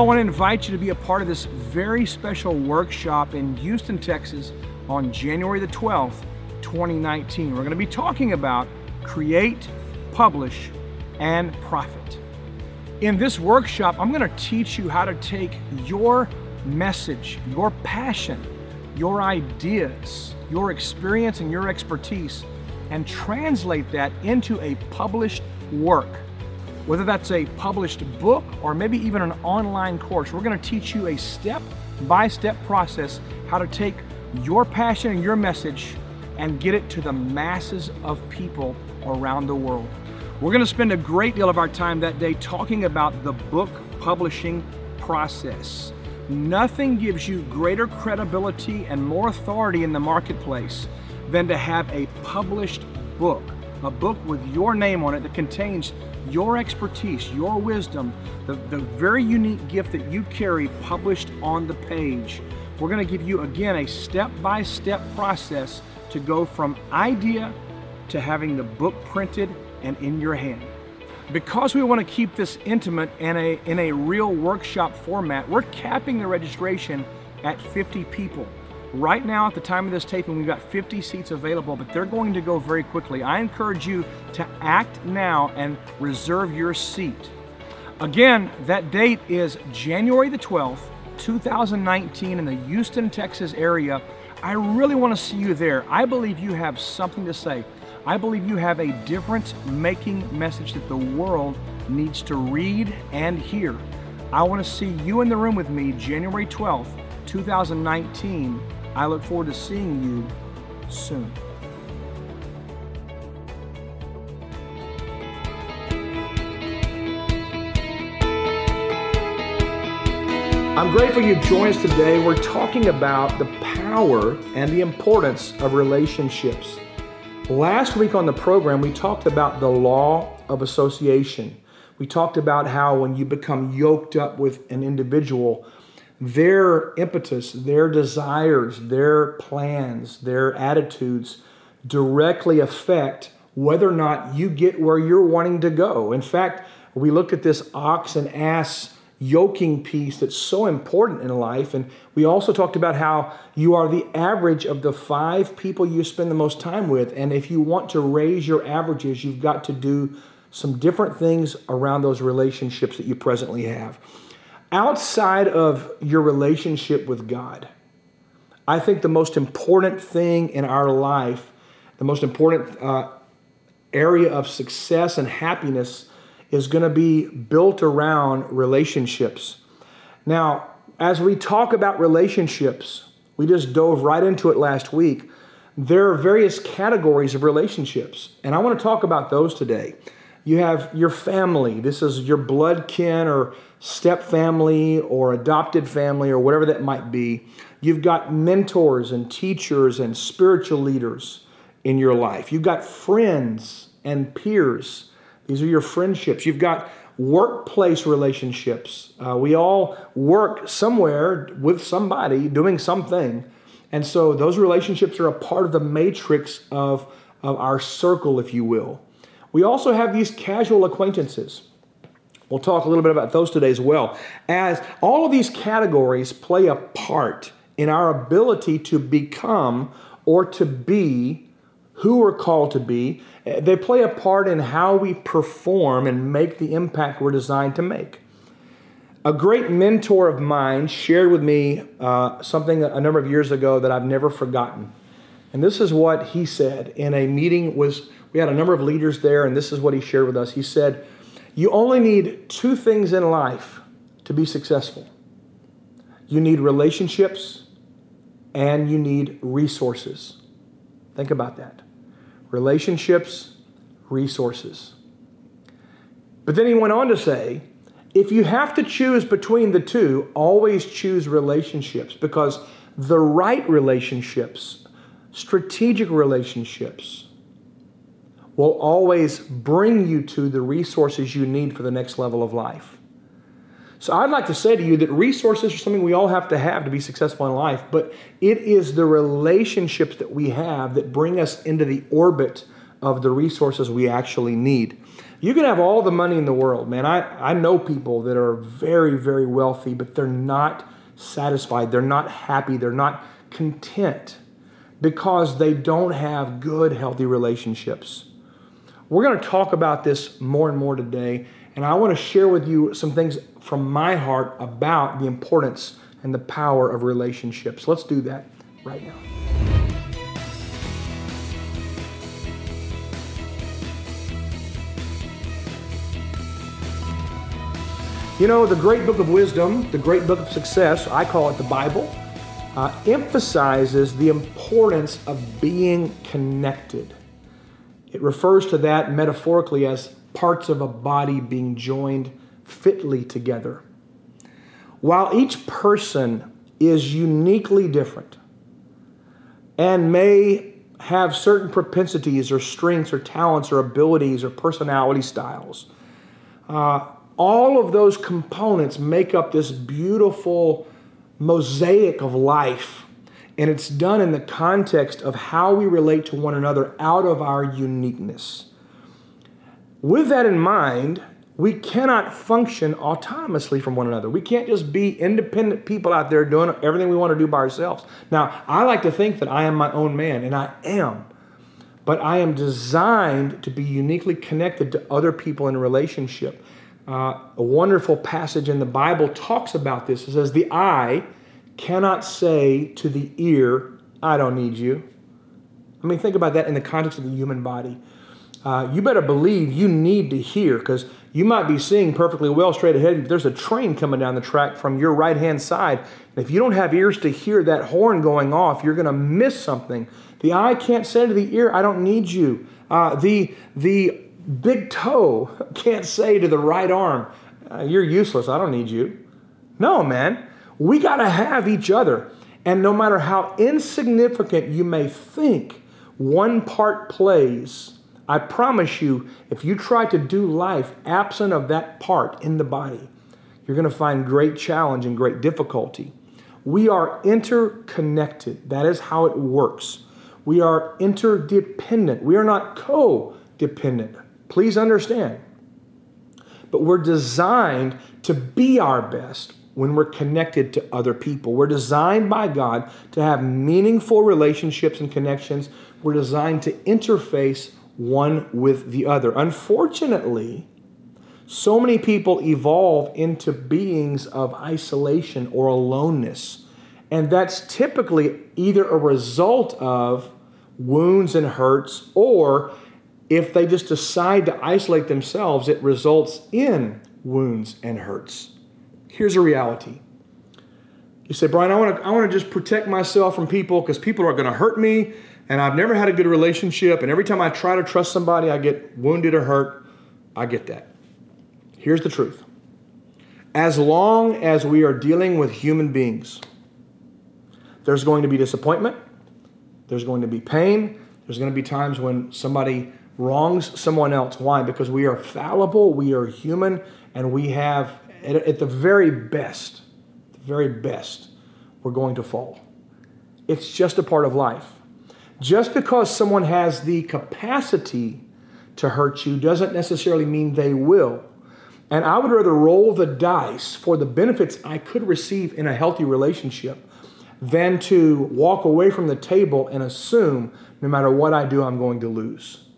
I want to invite you to be a part of this very special workshop in Houston, Texas on January the 12th, 2019. We're going to be talking about create, publish, and profit. In this workshop, I'm going to teach you how to take your message, your passion, your ideas, your experience, and your expertise and translate that into a published work. Whether that's a published book or maybe even an online course, we're going to teach you a step by step process how to take your passion and your message and get it to the masses of people around the world. We're going to spend a great deal of our time that day talking about the book publishing process. Nothing gives you greater credibility and more authority in the marketplace than to have a published book, a book with your name on it that contains your expertise, your wisdom, the, the very unique gift that you carry published on the page. We're going to give you again a step by step process to go from idea to having the book printed and in your hand. Because we want to keep this intimate in a, in a real workshop format, we're capping the registration at 50 people. Right now, at the time of this taping, we've got 50 seats available, but they're going to go very quickly. I encourage you to act now and reserve your seat. Again, that date is January the 12th, 2019 in the Houston, Texas area. I really want to see you there. I believe you have something to say. I believe you have a difference making message that the world needs to read and hear. I want to see you in the room with me January 12th, 2019 I look forward to seeing you soon. I'm grateful you joined us today. We're talking about the power and the importance of relationships. Last week on the program, we talked about the law of association. We talked about how when you become yoked up with an individual, their impetus, their desires, their plans, their attitudes directly affect whether or not you get where you're wanting to go. In fact, we looked at this ox and ass yoking piece that's so important in life. And we also talked about how you are the average of the five people you spend the most time with. And if you want to raise your averages, you've got to do some different things around those relationships that you presently have outside of your relationship with God, I think the most important thing in our life, the most important uh, area of success and happiness is going to be built around relationships. Now, as we talk about relationships, we just dove right into it last week. There are various categories of relationships, and I want to talk about those today. You have your family, this is your blood kin or step family or adopted family or whatever that might be. You've got mentors and teachers and spiritual leaders in your life. You've got friends and peers. These are your friendships. You've got workplace relationships. Uh, we all work somewhere with somebody doing something. And so those relationships are a part of the matrix of, of our circle, if you will. We also have these casual acquaintances. We'll talk a little bit about those today as well. As all of these categories play a part in our ability to become or to be who we're called to be, they play a part in how we perform and make the impact we're designed to make. A great mentor of mine shared with me uh, something a number of years ago that I've never forgotten. And this is what he said in a meeting was we had a number of leaders there and this is what he shared with us. He said, you only need two things in life to be successful you need relationships and you need resources. Think about that. Relationships, resources. But then he went on to say, if you have to choose between the two, always choose relationships because the right relationships, strategic relationships, will always bring you to the resources you need for the next level of life. So I'd like to say to you that resources are something we all have to have to be successful in life, but it is the relationships that we have that bring us into the orbit of the resources we actually need. You can have all the money in the world, man. I, I know people that are very, very wealthy, but they're not satisfied. They're not happy. They're not content because they don't have good, healthy relationships. We're going to talk about this more and more today, and I want to share with you some things from my heart about the importance and the power of relationships. Let's do that right now. You know, the great book of wisdom, the great book of success, I call it the Bible, uh, emphasizes the importance of being connected. It refers to that metaphorically as parts of a body being joined fitly together. While each person is uniquely different and may have certain propensities or strengths or talents or abilities or personality styles, uh, all of those components make up this beautiful mosaic of life. And it's done in the context of how we relate to one another out of our uniqueness. With that in mind, we cannot function autonomously from one another. We can't just be independent people out there doing everything we want to do by ourselves. Now, I like to think that I am my own man, and I am. But I am designed to be uniquely connected to other people in a relationship. Uh, a wonderful passage in the Bible talks about this. It says, The eye cannot say to the ear, I don't need you. I mean, think about that in the context of the human body. Uh, you better believe you need to hear because you might be seeing perfectly well straight ahead. There's a train coming down the track from your right hand side, and if you don't have ears to hear that horn going off, you're going to miss something. The eye can't say to the ear, I don't need you. Uh, the, the big toe can't say to the right arm, uh, You're useless. I don't need you. No, man. We got to have each other. And no matter how insignificant you may think one part plays, I promise you, if you try to do life absent of that part in the body, you're going to find great challenge and great difficulty. We are interconnected. That is how it works. We are interdependent. We are not codependent. Please understand. But we're designed to be our best when we're connected to other people. We're designed by God to have meaningful relationships and connections. We're designed to interface one with the other. Unfortunately, so many people evolve into beings of isolation or aloneness. And that's typically either a result of wounds and hurts or if they just decide to isolate themselves, it results in wounds and hurts. Here's a reality. You say, Brian, I want to I want to just protect myself from people because people are going to hurt me, and I've never had a good relationship, and every time I try to trust somebody, I get wounded or hurt. I get that. Here's the truth. As long as we are dealing with human beings, there's going to be disappointment, there's going to be pain, there's going to be times when somebody wrongs someone else. Why? Because we are fallible, we are human, and we have, at, at the very best, the very best, we're going to fall. It's just a part of life. Just because someone has the capacity to hurt you doesn't necessarily mean they will. And I would rather roll the dice for the benefits I could receive in a healthy relationship than to walk away from the table and assume no matter what I do, I'm going to lose.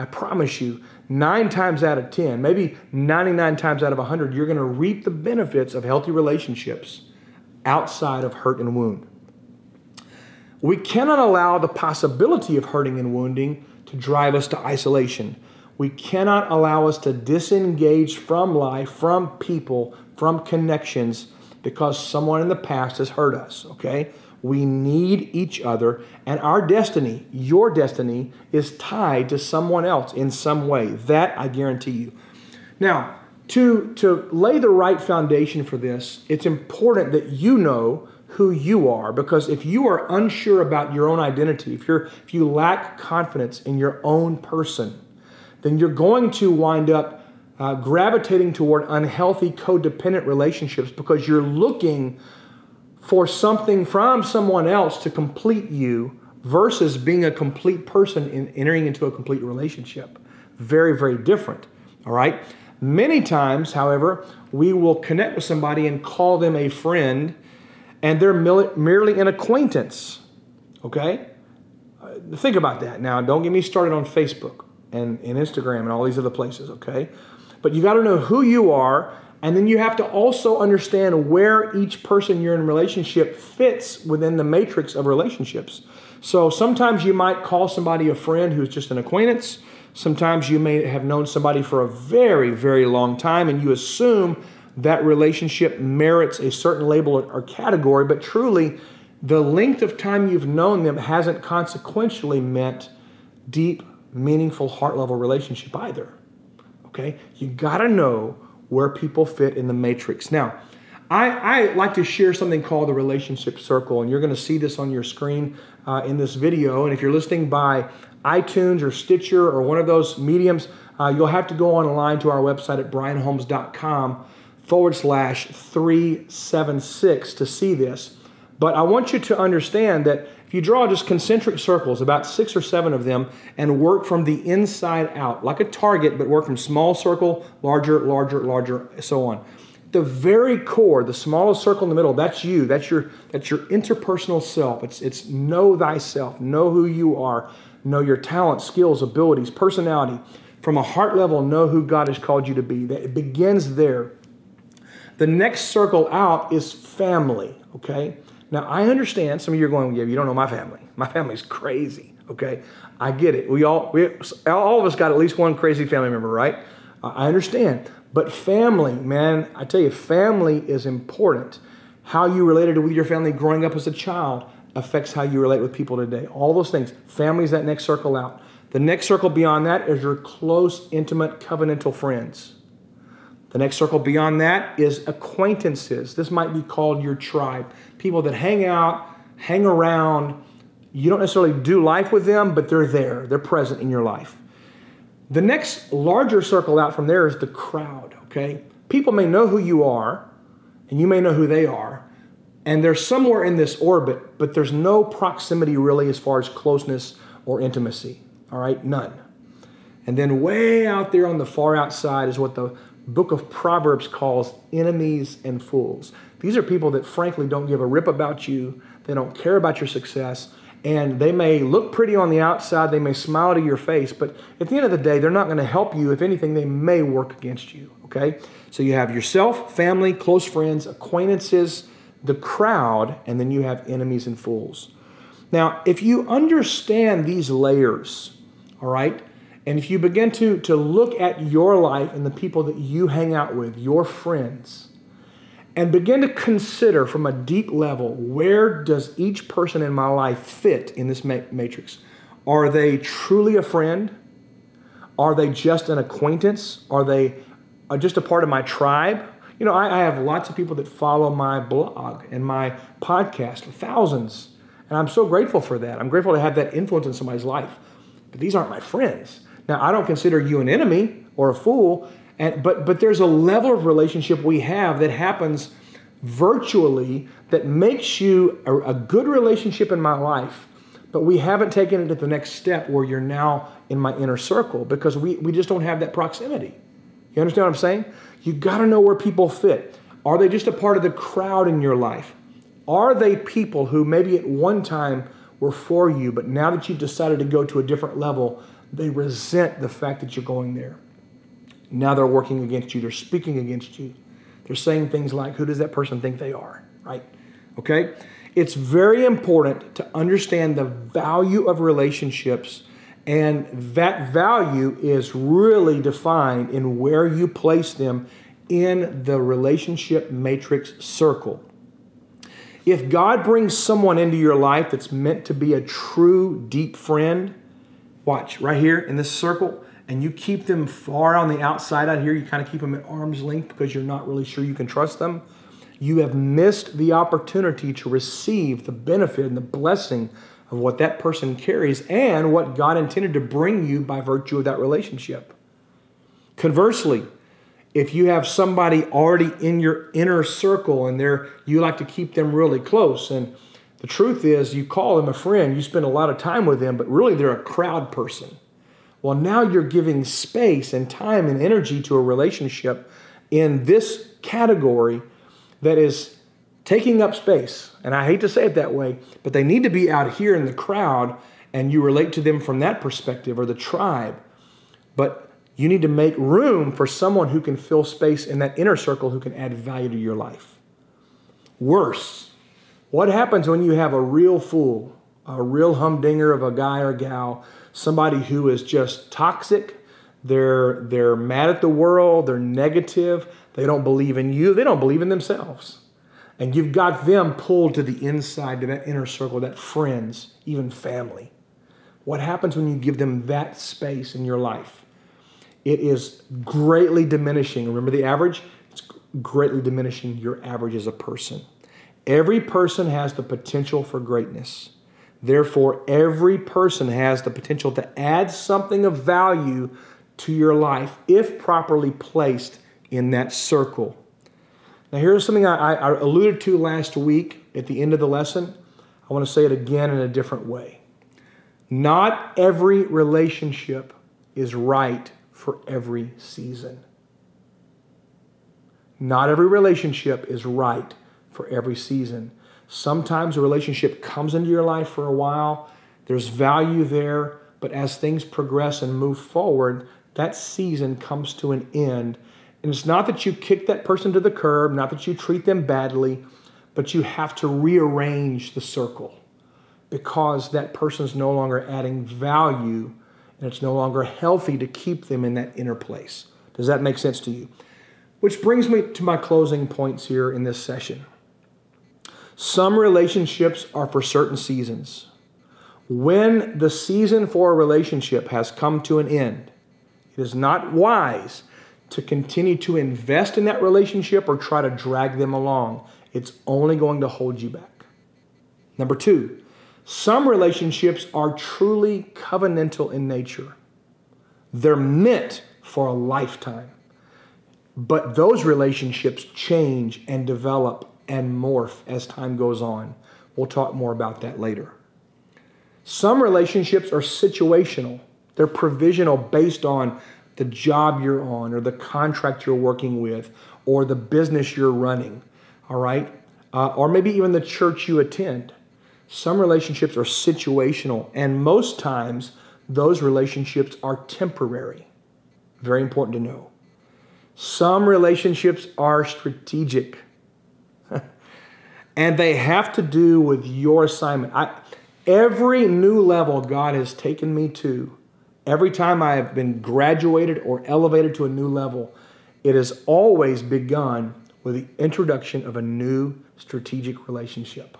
I promise you, nine times out of 10, maybe 99 times out of 100, you're going to reap the benefits of healthy relationships outside of hurt and wound. We cannot allow the possibility of hurting and wounding to drive us to isolation. We cannot allow us to disengage from life, from people, from connections because someone in the past has hurt us, okay? We need each other, and our destiny, your destiny, is tied to someone else in some way. That I guarantee you. Now, to, to lay the right foundation for this, it's important that you know who you are because if you are unsure about your own identity, if, you're, if you lack confidence in your own person, then you're going to wind up uh, gravitating toward unhealthy codependent relationships because you're looking for something from someone else to complete you versus being a complete person in entering into a complete relationship. Very, very different. All right. Many times, however, we will connect with somebody and call them a friend, and they're merely an acquaintance. Okay? Uh, think about that. Now, don't get me started on Facebook and, and Instagram and all these other places, okay? But you got to know who you are, and then you have to also understand where each person you're in relationship fits within the matrix of relationships. So sometimes you might call somebody a friend who's just an acquaintance. Sometimes you may have known somebody for a very, very long time and you assume that relationship merits a certain label or category, but truly, the length of time you've known them hasn't consequentially meant deep, meaningful, heart level relationship either. Okay? You gotta know where people fit in the matrix. Now, I, I like to share something called the relationship circle, and you're gonna see this on your screen uh, in this video. And if you're listening by iTunes or Stitcher or one of those mediums, uh, you'll have to go online to our website at brianholmes.com forward slash 376 to see this. But I want you to understand that if you draw just concentric circles, about six or seven of them, and work from the inside out, like a target, but work from small circle, larger, larger, larger, so on. The very core, the smallest circle in the middle, that's you. That's your that's your interpersonal self. It's it's know thyself, know who you are, know your talents, skills, abilities, personality. From a heart level, know who God has called you to be. That It begins there. The next circle out is family, okay? Now, I understand some of you are going, yeah, you don't know my family. My family's crazy, okay? I get it. We all, we, all of us got at least one crazy family member, right? I understand. But family, man, I tell you, family is important. How you related with your family growing up as a child, affects how you relate with people today. All those things. Family is that next circle out. The next circle beyond that is your close, intimate, covenantal friends. The next circle beyond that is acquaintances. This might be called your tribe. People that hang out, hang around. You don't necessarily do life with them, but they're there. They're present in your life. The next larger circle out from there is the crowd, okay? People may know who you are, and you may know who they are, and they're somewhere in this orbit, but there's no proximity really as far as closeness or intimacy. All right, none. And then way out there on the far outside is what the book of Proverbs calls enemies and fools. These are people that frankly don't give a rip about you, they don't care about your success, and they may look pretty on the outside, they may smile to your face, but at the end of the day, they're not going to help you. If anything, they may work against you, okay? So you have yourself, family, close friends, acquaintances, the crowd, and then you have enemies and fools. Now, if you understand these layers, all right, and if you begin to, to look at your life and the people that you hang out with, your friends, and begin to consider from a deep level where does each person in my life fit in this matrix? Are they truly a friend? Are they just an acquaintance? Are they uh, just a part of my tribe? You know, I, I have lots of people that follow my blog and my podcast, thousands. And I'm so grateful for that. I'm grateful to have that influence in somebody's life. But these aren't my friends. Now, I don't consider you an enemy or a fool, and, but, but there's a level of relationship we have that happens virtually that makes you a, a good relationship in my life, but we haven't taken it to the next step where you're now in my inner circle because we, we just don't have that proximity. You understand what I'm saying? You got to know where people fit. Are they just a part of the crowd in your life? Are they people who maybe at one time were for you, but now that you've decided to go to a different level, they resent the fact that you're going there? Now they're working against you, they're speaking against you. They're saying things like, Who does that person think they are? Right? Okay? It's very important to understand the value of relationships and that value is really defined in where you place them in the relationship matrix circle. If God brings someone into your life that's meant to be a true, deep friend, watch right here in this circle, and you keep them far on the outside out here, you kind of keep them at arm's length because you're not really sure you can trust them, you have missed the opportunity to receive the benefit and the blessing of what that person carries and what God intended to bring you by virtue of that relationship. Conversely, if you have somebody already in your inner circle and they're you like to keep them really close and The truth is, you call them a friend, you spend a lot of time with them, but really they're a crowd person. Well, now you're giving space and time and energy to a relationship in this category that is taking up space. And I hate to say it that way, but they need to be out here in the crowd and you relate to them from that perspective or the tribe. But you need to make room for someone who can fill space in that inner circle who can add value to your life. Worse, what happens when you have a real fool, a real humdinger of a guy or gal, somebody who is just toxic? They're, they're mad at the world, they're negative, they don't believe in you, they don't believe in themselves. And you've got them pulled to the inside, to that inner circle, that friends, even family. What happens when you give them that space in your life? It is greatly diminishing. Remember the average? It's greatly diminishing your average as a person. Every person has the potential for greatness. Therefore, every person has the potential to add something of value to your life if properly placed in that circle. Now, here's something I, I alluded to last week at the end of the lesson. I want to say it again in a different way. Not every relationship is right for every season. Not every relationship is right for every season. Sometimes a relationship comes into your life for a while, there's value there, but as things progress and move forward, that season comes to an end. And it's not that you kick that person to the curb, not that you treat them badly, but you have to rearrange the circle because that person is no longer adding value and it's no longer healthy to keep them in that inner place. Does that make sense to you? Which brings me to my closing points here in this session. Some relationships are for certain seasons. When the season for a relationship has come to an end, it is not wise to continue to invest in that relationship or try to drag them along. It's only going to hold you back. Number two, some relationships are truly covenantal in nature. They're meant for a lifetime. But those relationships change and develop and morph as time goes on. We'll talk more about that later. Some relationships are situational, they're provisional based on the job you're on or the contract you're working with or the business you're running, all right? Uh, or maybe even the church you attend. Some relationships are situational, and most times those relationships are temporary. Very important to know. Some relationships are strategic, and they have to do with your assignment. I, every new level God has taken me to, every time I have been graduated or elevated to a new level, it has always begun with the introduction of a new strategic relationship.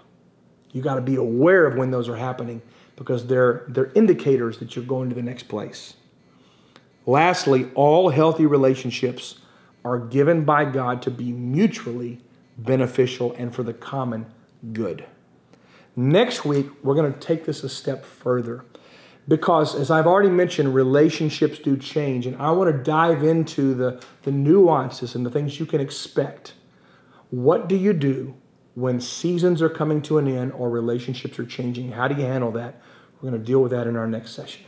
You got to be aware of when those are happening because they're, they're indicators that you're going to the next place. Lastly, all healthy relationships are given by God to be mutually beneficial and for the common good. Next week, we're going to take this a step further because, as I've already mentioned, relationships do change, and I want to dive into the, the nuances and the things you can expect. What do you do when seasons are coming to an end or relationships are changing. How do you handle that? We're going to deal with that in our next session.